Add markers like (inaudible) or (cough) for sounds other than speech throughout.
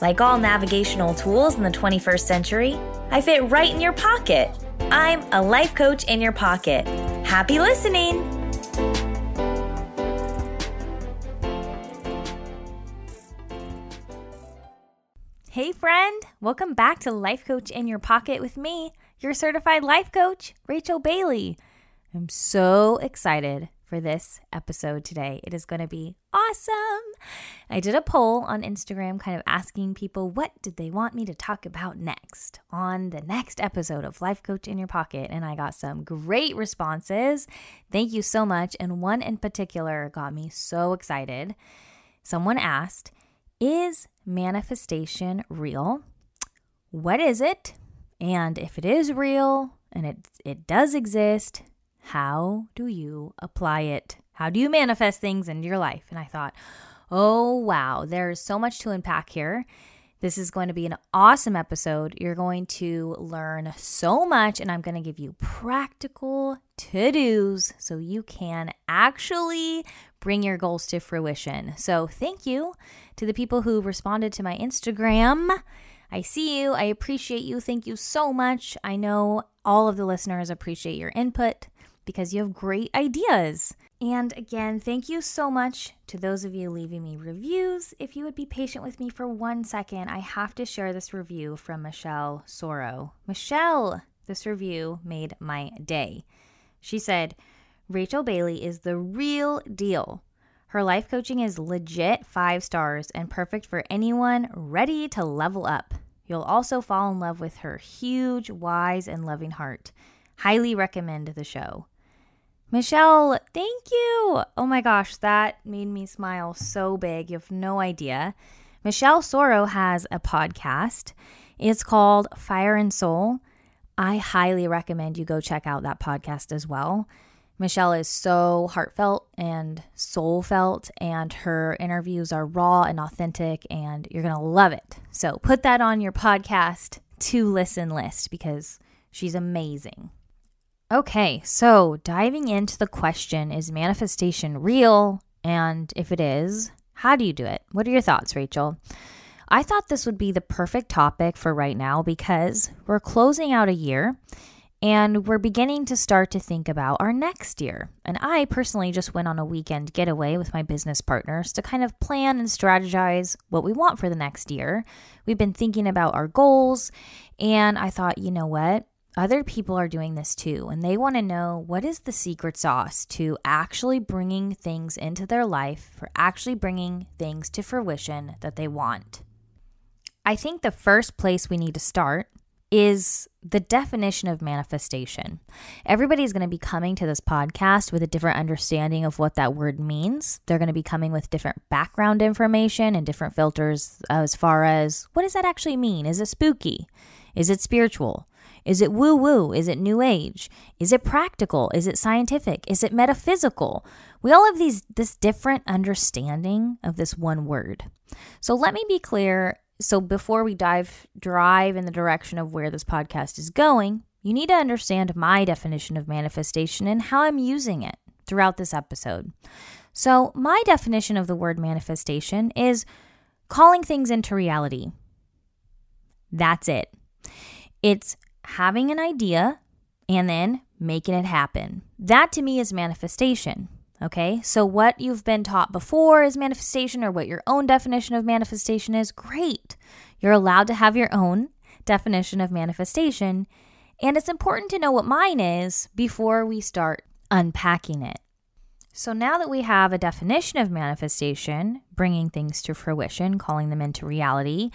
Like all navigational tools in the 21st century, I fit right in your pocket. I'm a life coach in your pocket. Happy listening! Hey, friend, welcome back to Life Coach in Your Pocket with me, your certified life coach, Rachel Bailey. I'm so excited for this episode today. It is going to be awesome. I did a poll on Instagram kind of asking people what did they want me to talk about next on the next episode of Life Coach in Your Pocket and I got some great responses. Thank you so much and one in particular got me so excited. Someone asked, "Is manifestation real? What is it? And if it is real and it it does exist, how do you apply it? How do you manifest things into your life? And I thought, oh, wow, there's so much to unpack here. This is going to be an awesome episode. You're going to learn so much, and I'm going to give you practical to dos so you can actually bring your goals to fruition. So, thank you to the people who responded to my Instagram. I see you. I appreciate you. Thank you so much. I know all of the listeners appreciate your input because you have great ideas. And again, thank you so much to those of you leaving me reviews. If you would be patient with me for one second, I have to share this review from Michelle Soro. Michelle, this review made my day. She said, Rachel Bailey is the real deal. Her life coaching is legit five stars and perfect for anyone ready to level up. You'll also fall in love with her huge, wise, and loving heart. Highly recommend the show. Michelle, thank you. Oh my gosh, that made me smile so big. You have no idea. Michelle Soro has a podcast. It's called Fire and Soul. I highly recommend you go check out that podcast as well. Michelle is so heartfelt and soul felt, and her interviews are raw and authentic, and you're going to love it. So put that on your podcast to listen list because she's amazing. Okay, so diving into the question is manifestation real? And if it is, how do you do it? What are your thoughts, Rachel? I thought this would be the perfect topic for right now because we're closing out a year and we're beginning to start to think about our next year. And I personally just went on a weekend getaway with my business partners to kind of plan and strategize what we want for the next year. We've been thinking about our goals, and I thought, you know what? Other people are doing this too, and they want to know what is the secret sauce to actually bringing things into their life, for actually bringing things to fruition that they want. I think the first place we need to start is the definition of manifestation. Everybody's going to be coming to this podcast with a different understanding of what that word means. They're going to be coming with different background information and different filters as far as what does that actually mean? Is it spooky? Is it spiritual? Is it woo woo? Is it new age? Is it practical? Is it scientific? Is it metaphysical? We all have these this different understanding of this one word. So let me be clear. So before we dive drive in the direction of where this podcast is going, you need to understand my definition of manifestation and how I'm using it throughout this episode. So, my definition of the word manifestation is calling things into reality. That's it. It's having an idea and then making it happen. That to me is manifestation. Okay, so what you've been taught before is manifestation, or what your own definition of manifestation is, great. You're allowed to have your own definition of manifestation, and it's important to know what mine is before we start unpacking it. So now that we have a definition of manifestation, bringing things to fruition, calling them into reality,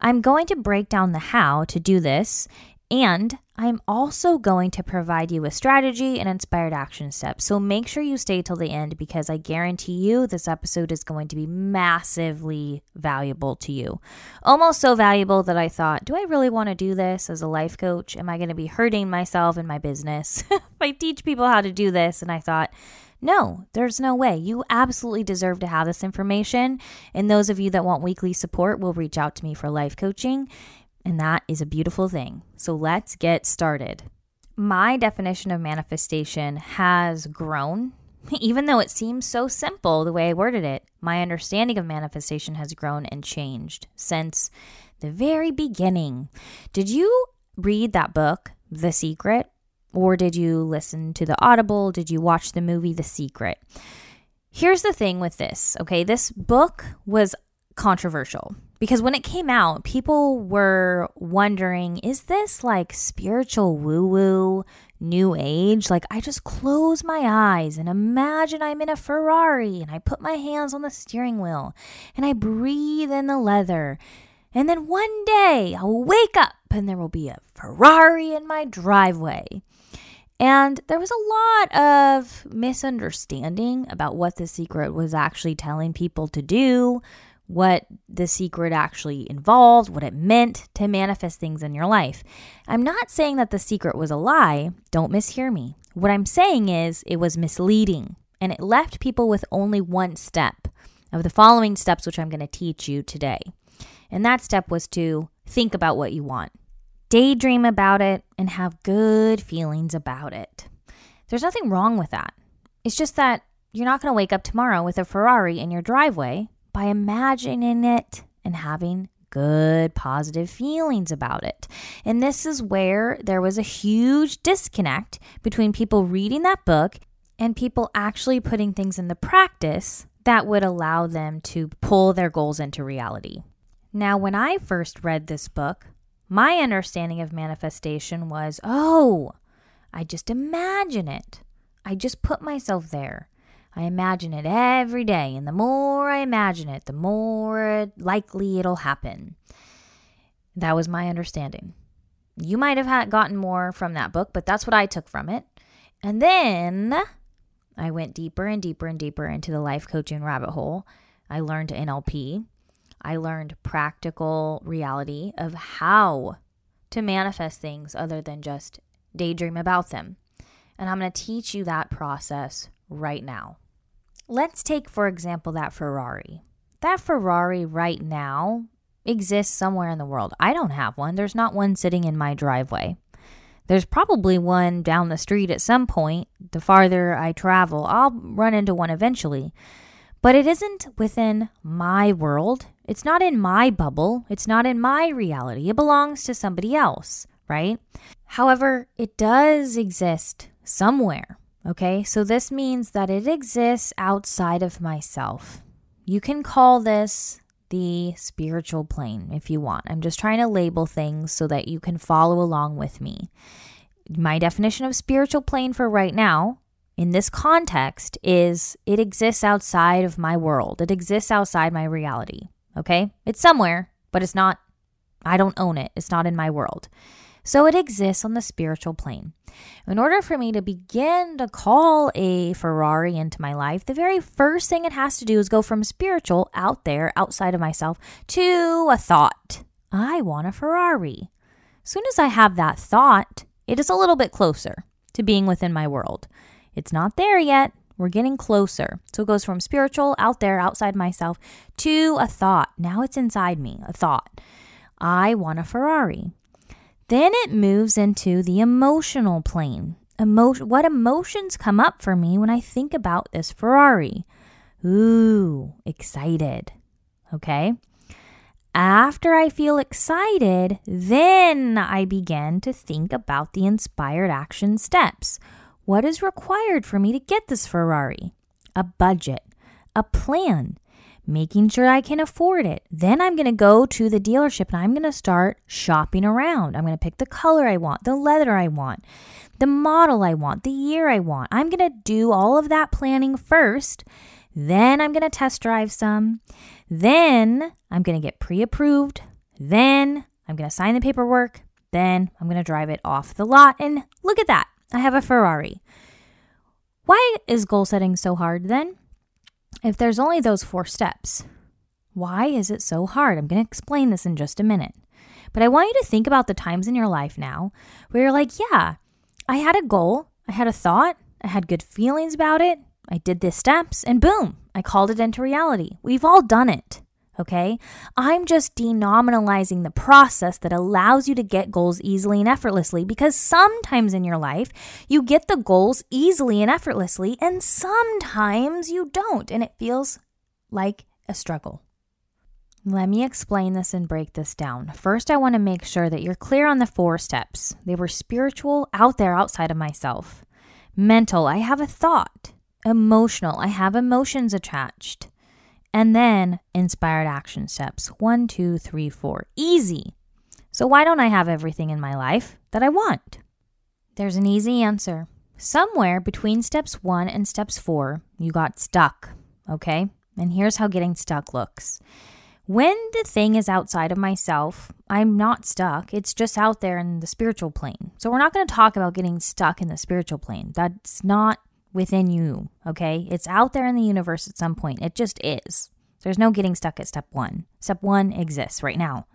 I'm going to break down the how to do this And I'm also going to provide you with strategy and inspired action steps. So make sure you stay till the end because I guarantee you this episode is going to be massively valuable to you. Almost so valuable that I thought, do I really want to do this as a life coach? Am I going to be hurting myself in my business (laughs) if I teach people how to do this? And I thought, no, there's no way. You absolutely deserve to have this information. And those of you that want weekly support will reach out to me for life coaching. And that is a beautiful thing. So let's get started. My definition of manifestation has grown. (laughs) Even though it seems so simple the way I worded it, my understanding of manifestation has grown and changed since the very beginning. Did you read that book, The Secret? Or did you listen to the Audible? Did you watch the movie The Secret? Here's the thing with this, okay? This book was controversial because when it came out, people were wondering is this like spiritual woo woo, new age? Like, I just close my eyes and imagine I'm in a Ferrari and I put my hands on the steering wheel and I breathe in the leather. And then one day I'll wake up and there will be a Ferrari in my driveway. And there was a lot of misunderstanding about what the secret was actually telling people to do, what the secret actually involved, what it meant to manifest things in your life. I'm not saying that the secret was a lie. Don't mishear me. What I'm saying is it was misleading and it left people with only one step of the following steps, which I'm going to teach you today. And that step was to think about what you want, daydream about it, and have good feelings about it. There's nothing wrong with that. It's just that you're not going to wake up tomorrow with a Ferrari in your driveway by imagining it and having good positive feelings about it. And this is where there was a huge disconnect between people reading that book and people actually putting things into practice that would allow them to pull their goals into reality. Now, when I first read this book, my understanding of manifestation was oh, I just imagine it. I just put myself there. I imagine it every day, and the more I imagine it, the more likely it'll happen. That was my understanding. You might have had gotten more from that book, but that's what I took from it. And then I went deeper and deeper and deeper into the life coaching rabbit hole. I learned NLP. I learned practical reality of how to manifest things other than just daydream about them. And I'm going to teach you that process right now. Let's take, for example, that Ferrari. That Ferrari right now exists somewhere in the world. I don't have one. There's not one sitting in my driveway. There's probably one down the street at some point. The farther I travel, I'll run into one eventually. But it isn't within my world. It's not in my bubble. It's not in my reality. It belongs to somebody else, right? However, it does exist somewhere. Okay, so this means that it exists outside of myself. You can call this the spiritual plane if you want. I'm just trying to label things so that you can follow along with me. My definition of spiritual plane for right now in this context is it exists outside of my world. It exists outside my reality. Okay? It's somewhere, but it's not, I don't own it. It's not in my world. So it exists on the spiritual plane. In order for me to begin to call a Ferrari into my life, the very first thing it has to do is go from spiritual out there, outside of myself, to a thought. I want a Ferrari. As soon as I have that thought, it is a little bit closer to being within my world. It's not there yet. We're getting closer. So it goes from spiritual, out there, outside myself, to a thought. Now it's inside me, a thought. I want a Ferrari. Then it moves into the emotional plane. Emo- what emotions come up for me when I think about this Ferrari? Ooh, excited. Okay. After I feel excited, then I begin to think about the inspired action steps. What is required for me to get this Ferrari? A budget, a plan, making sure I can afford it. Then I'm going to go to the dealership and I'm going to start shopping around. I'm going to pick the color I want, the leather I want, the model I want, the year I want. I'm going to do all of that planning first. Then I'm going to test drive some. Then I'm going to get pre approved. Then I'm going to sign the paperwork. Then I'm going to drive it off the lot. And look at that. I have a Ferrari. Why is goal setting so hard then? If there's only those four steps, why is it so hard? I'm going to explain this in just a minute. But I want you to think about the times in your life now where you're like, yeah, I had a goal, I had a thought, I had good feelings about it, I did the steps, and boom, I called it into reality. We've all done it. Okay? I'm just denominalizing the process that allows you to get goals easily and effortlessly because sometimes in your life you get the goals easily and effortlessly, and sometimes you don't, and it feels like a struggle. Let me explain this and break this down. First, I want to make sure that you're clear on the four steps. They were spiritual, out there, outside of myself. Mental, I have a thought. Emotional, I have emotions attached. And then inspired action steps one, two, three, four. Easy. So, why don't I have everything in my life that I want? There's an easy answer. Somewhere between steps one and steps four, you got stuck. Okay? And here's how getting stuck looks. When the thing is outside of myself, I'm not stuck. It's just out there in the spiritual plane. So we're not going to talk about getting stuck in the spiritual plane. That's not within you, okay? It's out there in the universe at some point. It just is. There's no getting stuck at step one. Step one exists right now.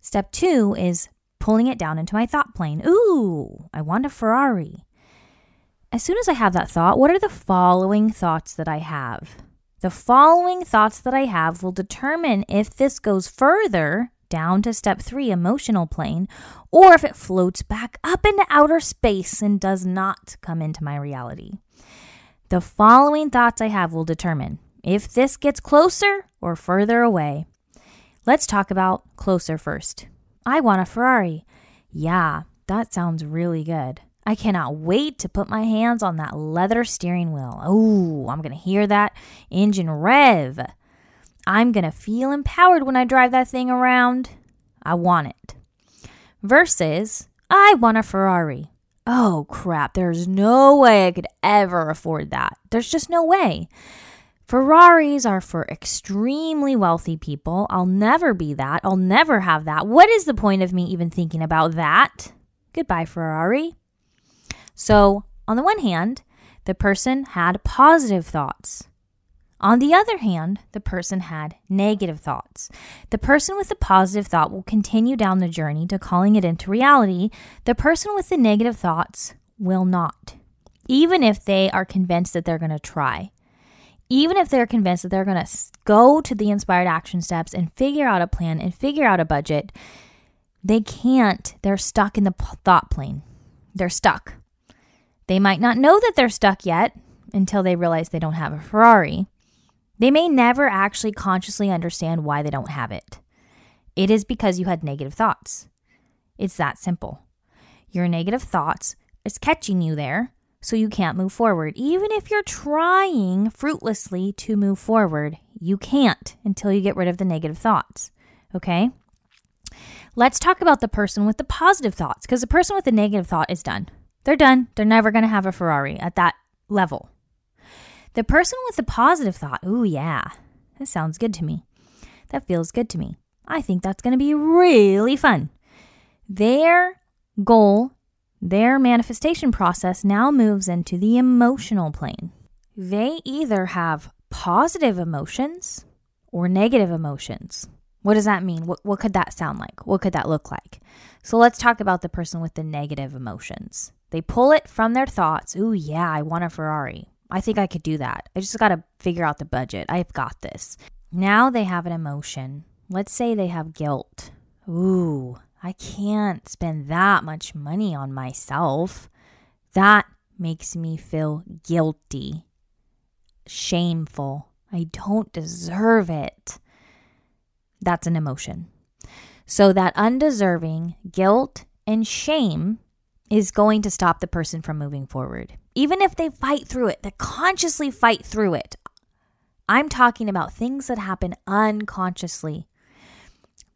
Step two is pulling it down into my thought plane. Ooh, I want a Ferrari. As soon as I have that thought, what are the following thoughts that I have? The following thoughts that I have will determine if this goes further down to step three, emotional plane, or if it floats back up into outer space and does not come into my reality. The following thoughts I have will determine if this gets closer or further away. Let's talk about closer first. I want a Ferrari. Yeah, that sounds really good. I cannot wait to put my hands on that leather steering wheel. Oh, I'm going to hear that engine rev. I'm going to feel empowered when I drive that thing around. I want it. Versus, I want a Ferrari. Oh crap, there's no way I could ever afford that. There's just no way. Ferraris are for extremely wealthy people. I'll never be that. I'll never have that. What is the point of me even thinking about that? Goodbye, Ferrari. So, on the one hand, the person had positive thoughts. On the other hand, the person had negative thoughts. The person with the positive thought will continue down the journey to calling it into reality. The person with the negative thoughts will not, even if they are convinced that they're going to try. Even if they're convinced that they're going to go to the inspired action steps and figure out a plan and figure out a budget, they can't. They're stuck in the thought plane. They're stuck. They might not know that they're stuck yet until they realize they don't have a Ferrari. They may never actually consciously understand why they don't have it. It is because you had negative thoughts. It's that simple. Your negative thoughts is catching you there, so you can't move forward. Even if you're trying fruitlessly to move forward, you can't until you get rid of the negative thoughts. Okay? Let's talk about the person with the positive thoughts because the person with the negative thought is done. They're done. They're never going to have a Ferrari at that level. The person with the positive thought, ooh, yeah, that sounds good to me. That feels good to me. I think that's going to be really fun. Their goal, their manifestation process now moves into the emotional plane. They either have positive emotions or negative emotions. What does that mean? What, what could that sound like? What could that look like? So let's talk about the person with the negative emotions. They pull it from their thoughts. Ooh, yeah, I want a Ferrari. I think I could do that. I just got to figure out the budget. I've got this. Now they have an emotion. Let's say they have guilt. Ooh, I can't spend that much money on myself. That makes me feel guilty, shameful. I don't deserve it. That's an emotion. So, that undeserving guilt and shame is going to stop the person from moving forward. Even if they fight through it, they consciously fight through it. I'm talking about things that happen unconsciously.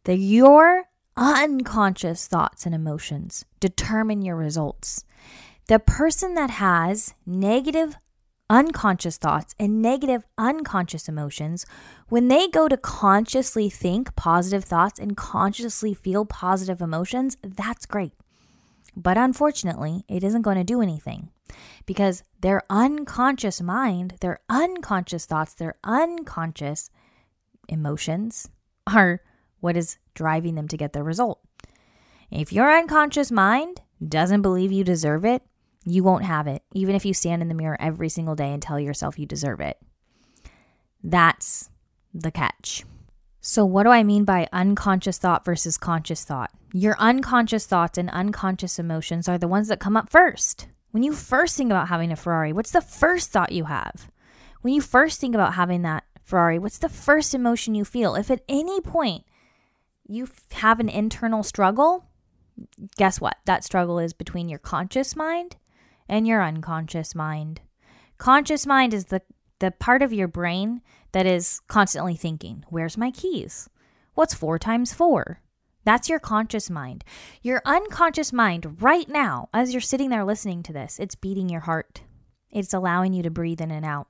The your unconscious thoughts and emotions determine your results. The person that has negative unconscious thoughts and negative unconscious emotions, when they go to consciously think positive thoughts and consciously feel positive emotions, that's great. But unfortunately, it isn't going to do anything because their unconscious mind, their unconscious thoughts, their unconscious emotions are what is driving them to get their result. If your unconscious mind doesn't believe you deserve it, you won't have it, even if you stand in the mirror every single day and tell yourself you deserve it. That's the catch. So, what do I mean by unconscious thought versus conscious thought? Your unconscious thoughts and unconscious emotions are the ones that come up first. When you first think about having a Ferrari, what's the first thought you have? When you first think about having that Ferrari, what's the first emotion you feel? If at any point you have an internal struggle, guess what? That struggle is between your conscious mind and your unconscious mind. Conscious mind is the, the part of your brain that is constantly thinking, Where's my keys? What's four times four? That's your conscious mind. Your unconscious mind, right now, as you're sitting there listening to this, it's beating your heart. It's allowing you to breathe in and out.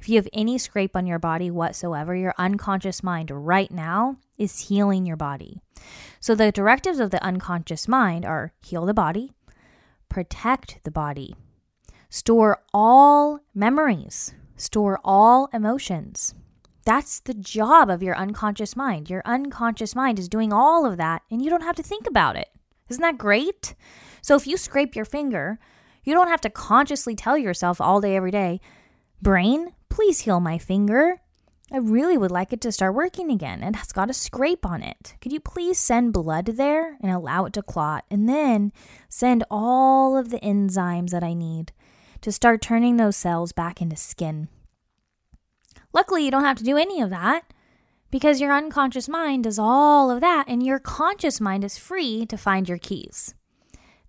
If you have any scrape on your body whatsoever, your unconscious mind right now is healing your body. So, the directives of the unconscious mind are heal the body, protect the body, store all memories, store all emotions. That's the job of your unconscious mind. Your unconscious mind is doing all of that, and you don't have to think about it. Isn't that great? So, if you scrape your finger, you don't have to consciously tell yourself all day, every day, brain, please heal my finger. I really would like it to start working again. It has got a scrape on it. Could you please send blood there and allow it to clot? And then send all of the enzymes that I need to start turning those cells back into skin. Luckily, you don't have to do any of that because your unconscious mind does all of that and your conscious mind is free to find your keys.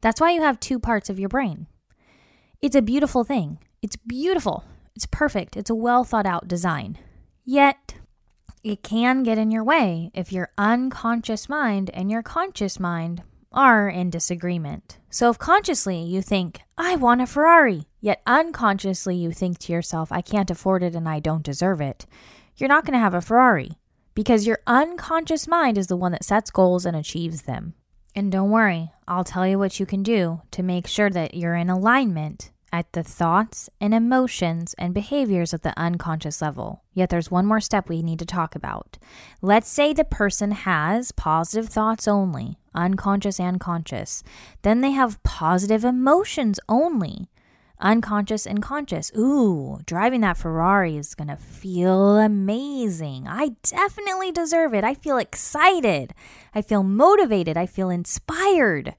That's why you have two parts of your brain. It's a beautiful thing. It's beautiful. It's perfect. It's a well thought out design. Yet, it can get in your way if your unconscious mind and your conscious mind are in disagreement. So, if consciously you think, I want a Ferrari, yet unconsciously you think to yourself, I can't afford it and I don't deserve it, you're not going to have a Ferrari because your unconscious mind is the one that sets goals and achieves them. And don't worry, I'll tell you what you can do to make sure that you're in alignment at the thoughts and emotions and behaviors at the unconscious level. Yet there's one more step we need to talk about. Let's say the person has positive thoughts only, unconscious and conscious. Then they have positive emotions only unconscious and conscious. Ooh, driving that Ferrari is going to feel amazing. I definitely deserve it. I feel excited. I feel motivated. I feel inspired.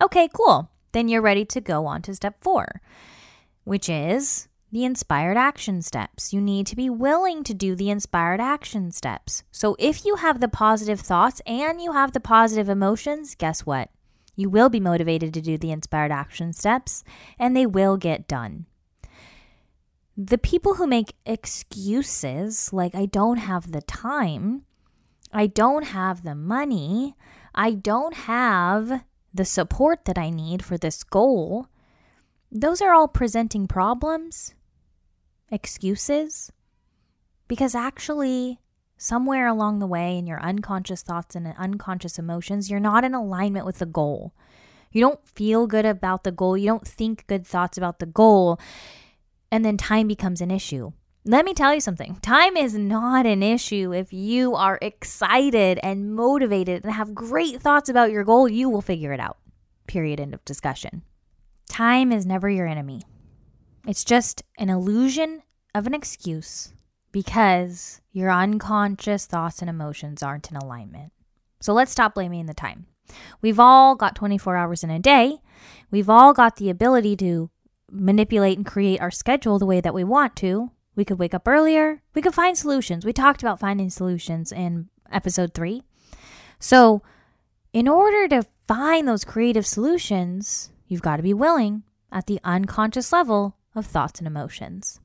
Okay, cool. Then you're ready to go on to step four, which is the inspired action steps. You need to be willing to do the inspired action steps. So if you have the positive thoughts and you have the positive emotions, guess what? You will be motivated to do the inspired action steps, and they will get done. The people who make excuses, like, I don't have the time, I don't have the money, I don't have the support that I need for this goal, those are all presenting problems, excuses, because actually, somewhere along the way in your unconscious thoughts and unconscious emotions, you're not in alignment with the goal. You don't feel good about the goal. You don't think good thoughts about the goal. And then time becomes an issue. Let me tell you something time is not an issue if you are excited and motivated and have great thoughts about your goal. You will figure it out. Period. End of discussion. Time is never your enemy, it's just an illusion of an excuse because your unconscious thoughts and emotions aren't in alignment. So let's stop blaming the time. We've all got 24 hours in a day. We've all got the ability to manipulate and create our schedule the way that we want to. We could wake up earlier. We could find solutions. We talked about finding solutions in episode three. So, in order to find those creative solutions, you've got to be willing at the unconscious level of thoughts and emotions.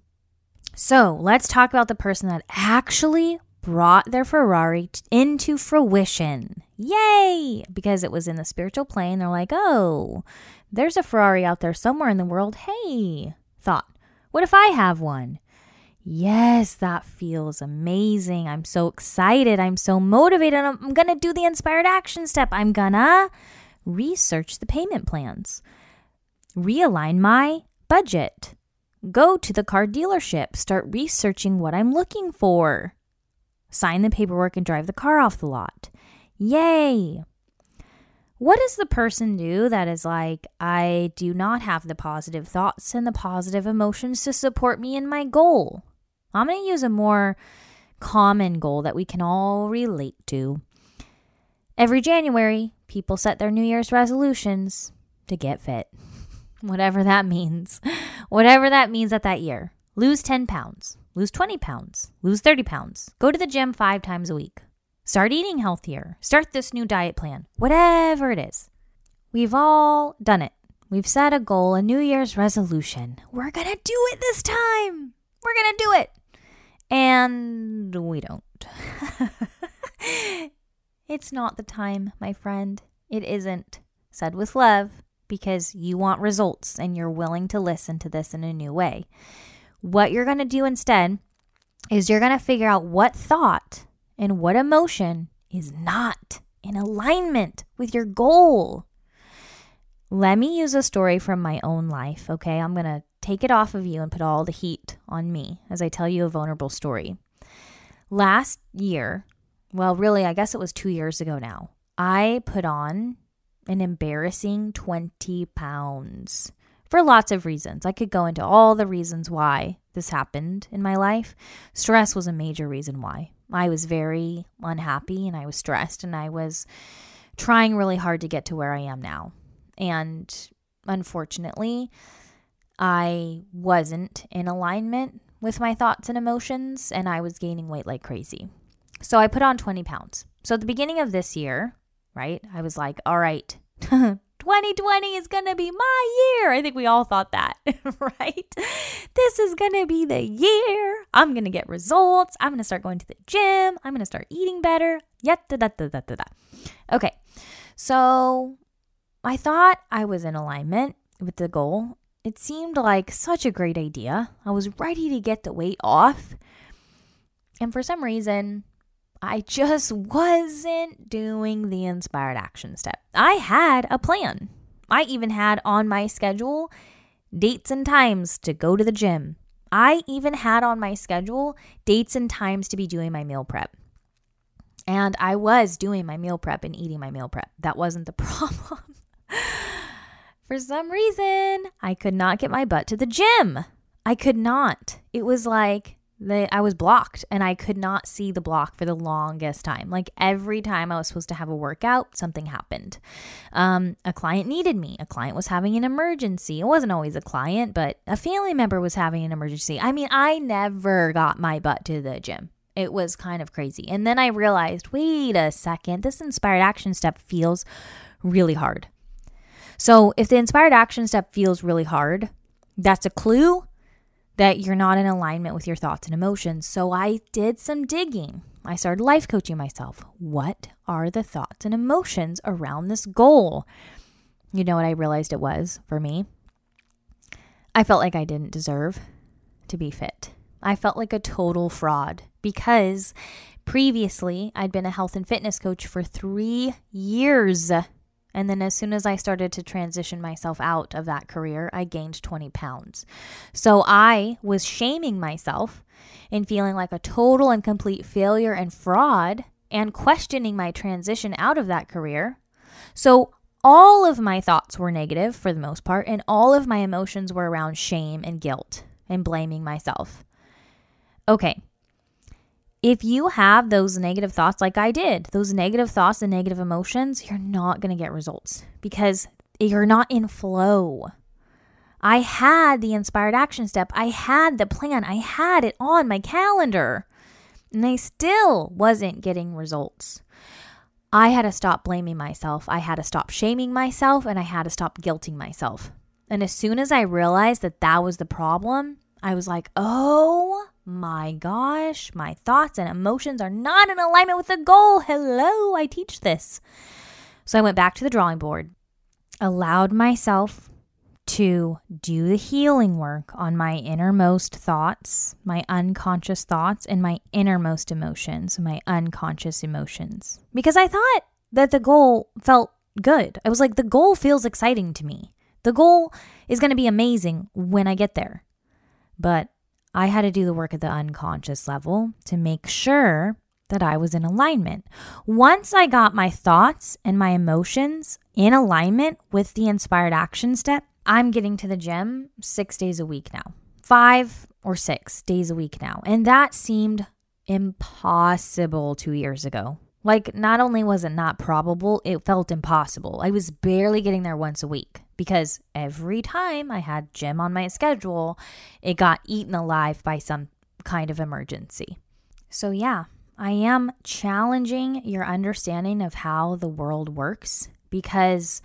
So let's talk about the person that actually brought their Ferrari into fruition. Yay! Because it was in the spiritual plane. They're like, oh, there's a Ferrari out there somewhere in the world. Hey, thought, What if I have one? Yes, that feels amazing. I'm so excited. I'm so motivated. I'm going to do the inspired action step. I'm going to research the payment plans, realign my budget, go to the car dealership, start researching what I'm looking for, sign the paperwork, and drive the car off the lot. Yay! What does the person do that is like, I do not have the positive thoughts and the positive emotions to support me in my goal? I'm going to use a more common goal that we can all relate to. Every January, people set their New Year's resolutions to get fit, (laughs) whatever that means. (laughs) Whatever that means at that year. Lose 10 pounds, lose 20 pounds, lose 30 pounds, go to the gym five times a week. Start eating healthier. Start this new diet plan. Whatever it is. We've all done it. We've set a goal, a New Year's resolution. We're going to do it this time. We're going to do it. And we don't. it's not the time, my friend. It isn't. Said with love because you want results and you're willing to listen to this in a new way. What you're going to do instead is you're going to figure out what thought and what emotion is not in alignment with your goal. Let me use a story from my own life, okay? I'm going to take it off of you and put all the heat on me as I tell you a vulnerable story. Last year, well, really, I guess it was two years ago now, I put on an embarrassing 20 pounds for lots of reasons. I could go into all the reasons why this happened in my life. Stress was a major reason why. I was very unhappy and I was stressed and I was trying really hard to get to where I am now. And unfortunately, I wasn't in alignment with my thoughts and emotions and I was gaining weight like crazy. So I put on 20 pounds. So at the beginning of this year, right, I was like, all right, (laughs) 2020 is going to be my year. I think we all thought that, (laughs) right? This is going to be the year. I'm going to get results. I'm going to start going to the gym. I'm going to start eating better. Yet, da, da, da, da, da. Okay. So I thought I was in alignment with the goal. It seemed like such a great idea. I was ready to get the weight off. And for some reason, I just wasn't doing the inspired action step. I had a plan. I even had on my schedule dates and times to go to the gym. I even had on my schedule dates and times to be doing my meal prep. And I was doing my meal prep and eating my meal prep. That wasn't the (laughs) problem. For some reason, I could not get my butt to the gym. I could not. It was like I was blocked and I could not see the block for the longest time. Like every time I was supposed to have a workout, something happened. Um, a client needed me. A client was having an emergency. It wasn't always a client, but a family member was having an emergency. I mean, I never got my butt to the gym. It was kind of crazy. And then I realized wait a second, this inspired action step feels really hard. So if the inspired action step feels really hard, that's a clue that you're not in alignment with your thoughts and emotions. So I did some digging. I started life coaching myself. What are the thoughts and emotions around this goal? You know what I realized it was for me? I felt like I didn't deserve to be fit. I felt like a total fraud because previously I'd been a health and fitness coach for three years. And then as soon as I started to transition myself out of that career, I gained 20 pounds. So I was shaming myself and feeling like a total and complete failure and fraud and questioning my transition out of that career. So all of my thoughts were negative for the most part, and all of my emotions were around shame and guilt and blaming myself. Okay, if you have those negative thoughts, like I did, those negative thoughts and negative emotions, you're not going to get results because you're not in flow. I had the inspired action step, I had the plan, I had it on my calendar, and I still wasn't getting results. I had to stop blaming myself. I had to stop shaming myself and I had to stop guilting myself. And as soon as I realized that that was the problem, I was like, oh my gosh, my thoughts and emotions are not in alignment with the goal. Hello, I teach this. So I went back to the drawing board, allowed myself to do the healing work on my innermost thoughts, my unconscious thoughts, and my innermost emotions, my unconscious emotions. Because I thought that the goal felt good. I was like, the goal feels exciting to me. The goal is going to be amazing when I get there. But I had to do the work at the unconscious level to make sure that I was in alignment. Once I got my thoughts and my emotions in alignment with the inspired action step, I'm getting to the gym six days a week now, five or six days a week now. And that seemed impossible two years ago. Like, not only was it not probable, it felt impossible. I was barely getting there once a week because every time I had gym on my schedule, it got eaten alive by some kind of emergency. So, yeah, I am challenging your understanding of how the world works because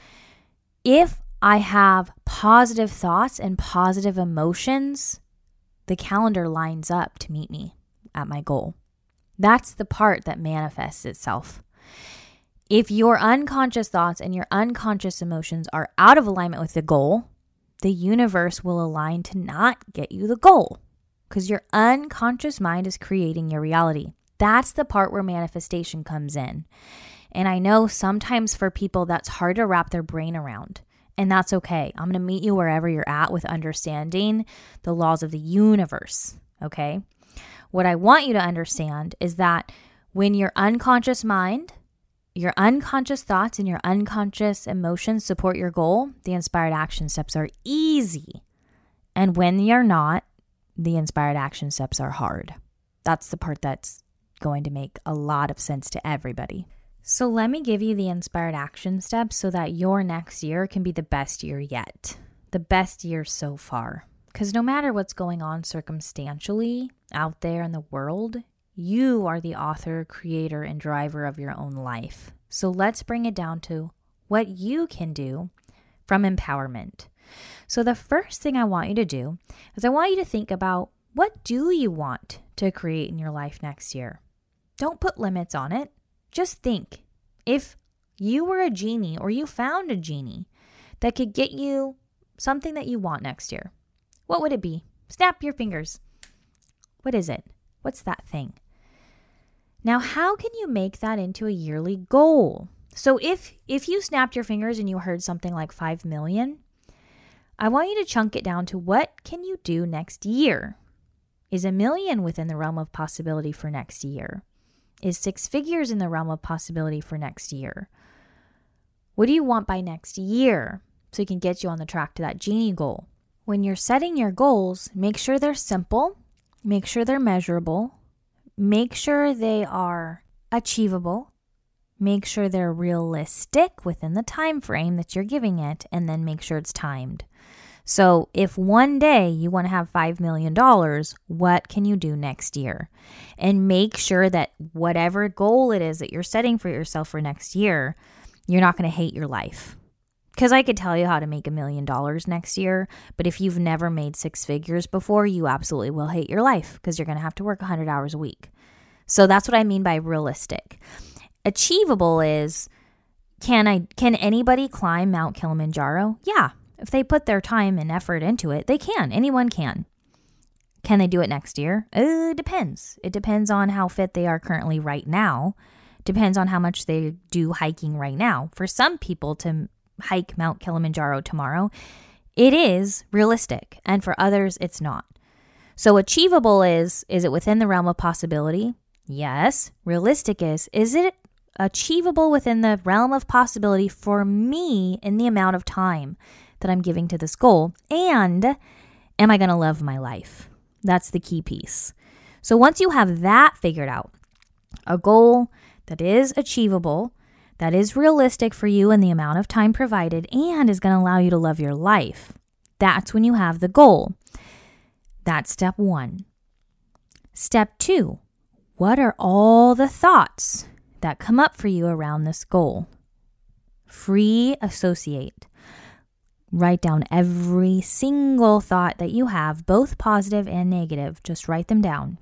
if I have positive thoughts and positive emotions, the calendar lines up to meet me at my goal. That's the part that manifests itself. If your unconscious thoughts and your unconscious emotions are out of alignment with the goal, the universe will align to not get you the goal because your unconscious mind is creating your reality. That's the part where manifestation comes in. And I know sometimes for people that's hard to wrap their brain around. And that's okay. I'm going to meet you wherever you're at with understanding the laws of the universe. Okay. What I want you to understand is that when your unconscious mind, your unconscious thoughts, and your unconscious emotions support your goal, the inspired action steps are easy. And when you're not, the inspired action steps are hard. That's the part that's going to make a lot of sense to everybody. So, let me give you the inspired action steps so that your next year can be the best year yet, the best year so far. Because no matter what's going on circumstantially out there in the world, you are the author, creator, and driver of your own life. So, let's bring it down to what you can do from empowerment. So, the first thing I want you to do is I want you to think about what do you want to create in your life next year? Don't put limits on it. Just think if you were a genie or you found a genie that could get you something that you want next year, what would it be? Snap your fingers. What is it? What's that thing? Now, how can you make that into a yearly goal? So if if you snapped your fingers and you heard something like 5 million, I want you to chunk it down to what can you do next year? Is a million within the realm of possibility for next year? Is six figures in the realm of possibility for next year? What do you want by next year so it can get you on the track to that genie goal? When you're setting your goals, make sure they're simple, make sure they're measurable, make sure they are achievable, make sure they're realistic within the time frame that you're giving it, and then make sure it's timed. So, if one day you want to have $5 million, what can you do next year? And make sure that whatever goal it is that you're setting for yourself for next year, you're not going to hate your life. Because I could tell you how to make a million dollars next year, but if you've never made six figures before, you absolutely will hate your life because you're going to have to work 100 hours a week. So, that's what I mean by realistic. Achievable is can I can anybody climb Mount Kilimanjaro? Yeah, if they put their time and effort into it, they can. Anyone can. Can they do it next year? Uh, it depends. It depends on how fit they are currently right now. Depends on how much they do hiking right now. For some people to hike Mount Kilimanjaro tomorrow, it is realistic, and for others it's not. So achievable is is it within the realm of possibility? Yes. Realistic is is it achievable within the realm of possibility for me in the amount of time that I'm giving to this goal? And am I going to love my life? That's the key piece. So once you have that figured out, a goal that is achievable, that is realistic for you and the amount of time provided, and is going to allow you to love your life, that's when you have the goal. That's step one. Step two, what are all the thoughts that come up for you around this goal? Free associate. Write down every single thought that you have, both positive and negative. Just write them down.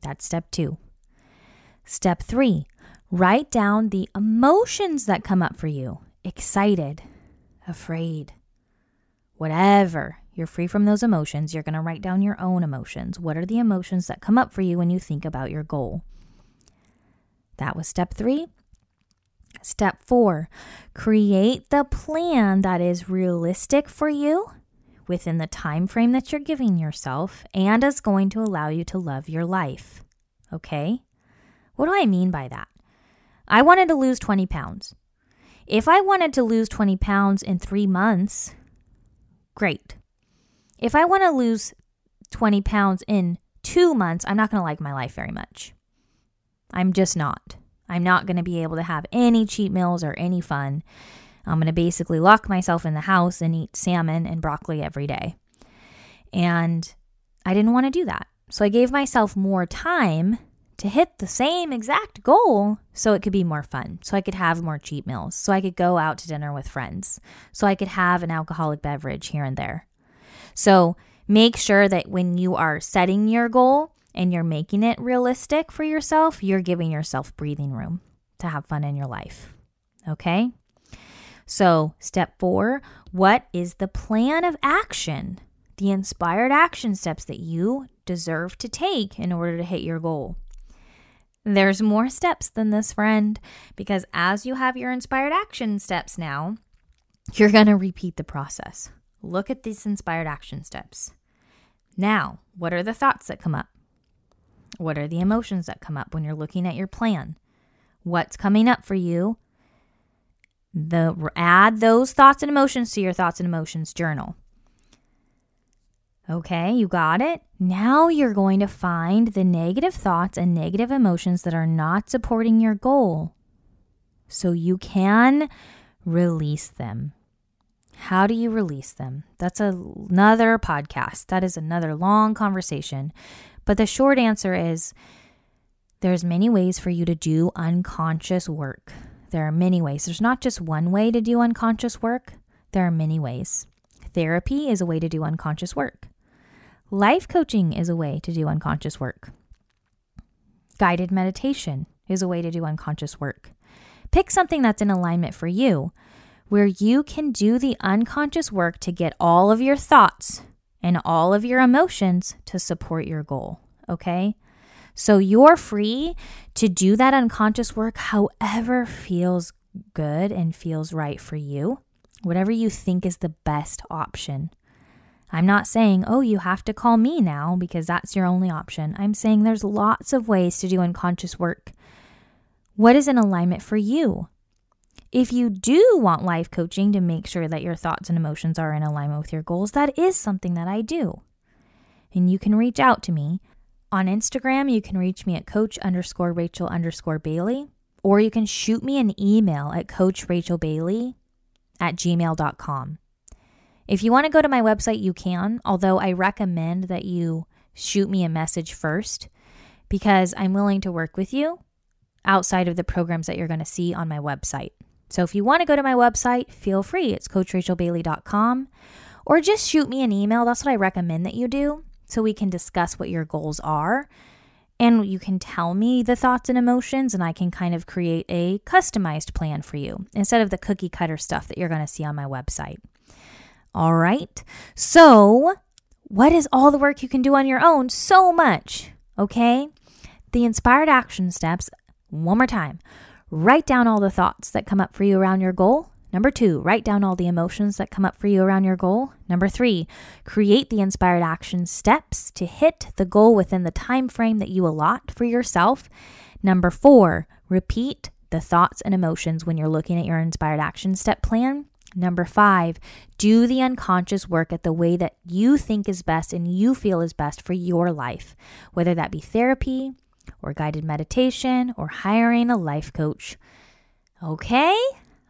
That's step two. Step three, write down the emotions that come up for you excited, afraid, whatever. You're free from those emotions. You're going to write down your own emotions. What are the emotions that come up for you when you think about your goal? That was step three. Step four, create the plan that is realistic for you within the time frame that you're giving yourself and is going to allow you to love your life. Okay? What do I mean by that? I wanted to lose 20 pounds. If I wanted to lose 20 pounds in three months, great. If I want to lose 20 pounds in two months, I'm not going to like my life very much. I'm just not. I'm not going to be able to have any cheat meals or any fun. I'm going to basically lock myself in the house and eat salmon and broccoli every day. And I didn't want to do that. So I gave myself more time to hit the same exact goal so it could be more fun, so I could have more cheat meals, so I could go out to dinner with friends, so I could have an alcoholic beverage here and there. So make sure that when you are setting your goal and you're making it realistic for yourself, you're giving yourself breathing room to have fun in your life. Okay? So, step four what is the plan of action? The inspired action steps that you deserve to take in order to hit your goal. There's more steps than this, friend, because as you have your inspired action steps now, you're going to repeat the process. Look at these inspired action steps. Now, what are the thoughts that come up? What are the emotions that come up when you're looking at your plan? What's coming up for you? The add those thoughts and emotions to your thoughts and emotions journal. Okay, you got it? Now you're going to find the negative thoughts and negative emotions that are not supporting your goal so you can release them. How do you release them? That's another podcast. That is another long conversation. But the short answer is there's many ways for you to do unconscious work. There are many ways. There's not just one way to do unconscious work. There are many ways. Therapy is a way to do unconscious work. Life coaching is a way to do unconscious work. Guided meditation is a way to do unconscious work. Pick something that's in alignment for you, where you can do the unconscious work to get all of your thoughts and all of your emotions to support your goal. Okay? So you're free to do that unconscious work however feels good and feels right for you, whatever you think is the best option. I'm not saying, oh, you have to call me now because that's your only option. I'm saying there's lots of ways to do unconscious work. What is in alignment for you? If you do want life coaching to make sure that your thoughts and emotions are in alignment with your goals, that is something that I do. And you can reach out to me. On Instagram, you can reach me at coach underscore Rachel underscore Bailey, or you can shoot me an email at coachrachelbailey at gmail.com. If you want to go to my website, you can, although I recommend that you shoot me a message first because I'm willing to work with you outside of the programs that you're going to see on my website. So if you want to go to my website, feel free. It's coachrachelbailey.com or just shoot me an email. That's what I recommend that you do so we can discuss what your goals are and you can tell me the thoughts and emotions and I can kind of create a customized plan for you instead of the cookie cutter stuff that you're going to see on my website. All right. So, what is all the work you can do on your own? So much. Okay. The inspired action steps, one more time. Write down all the thoughts that come up for you around your goal. Number two, write down all the emotions that come up for you around your goal. Number three, create the inspired action steps to hit the goal within the time frame that you allot for yourself. Number four, repeat the thoughts and emotions when you're looking at your inspired action step plan. Number five, do the unconscious work at the way that you think is best and you feel is best for your life, whether that be therapy or guided meditation or hiring a life coach. Okay?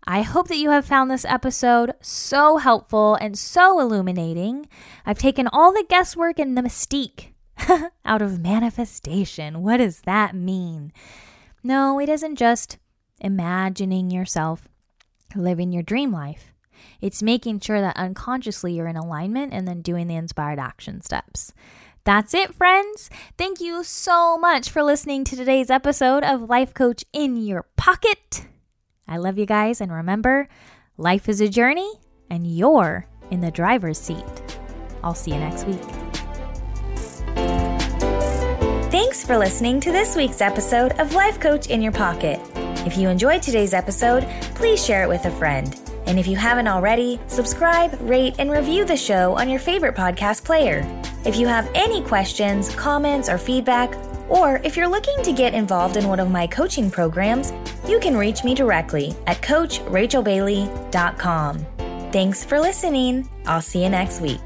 I hope that you have found this episode so helpful and so illuminating. I've taken all the guesswork and the mystique (laughs) out of manifestation. What does that mean? No, it isn't just imagining yourself living your dream life. It's making sure that unconsciously you're in alignment and then doing the inspired action steps. That's it, friends. Thank you so much for listening to today's episode of Life Coach in Your Pocket. I love you guys, and remember, life is a journey, and you're in the driver's seat. I'll see you next week. Thanks for listening to this week's episode of Life Coach in Your Pocket. If you enjoyed today's episode, please share it with a friend. And if you haven't already, subscribe, rate, and review the show on your favorite podcast player. If you have any questions, comments, or feedback, or if you're looking to get involved in one of my coaching programs, you can reach me directly at CoachRachelBailey.com. Thanks for listening. I'll see you next week.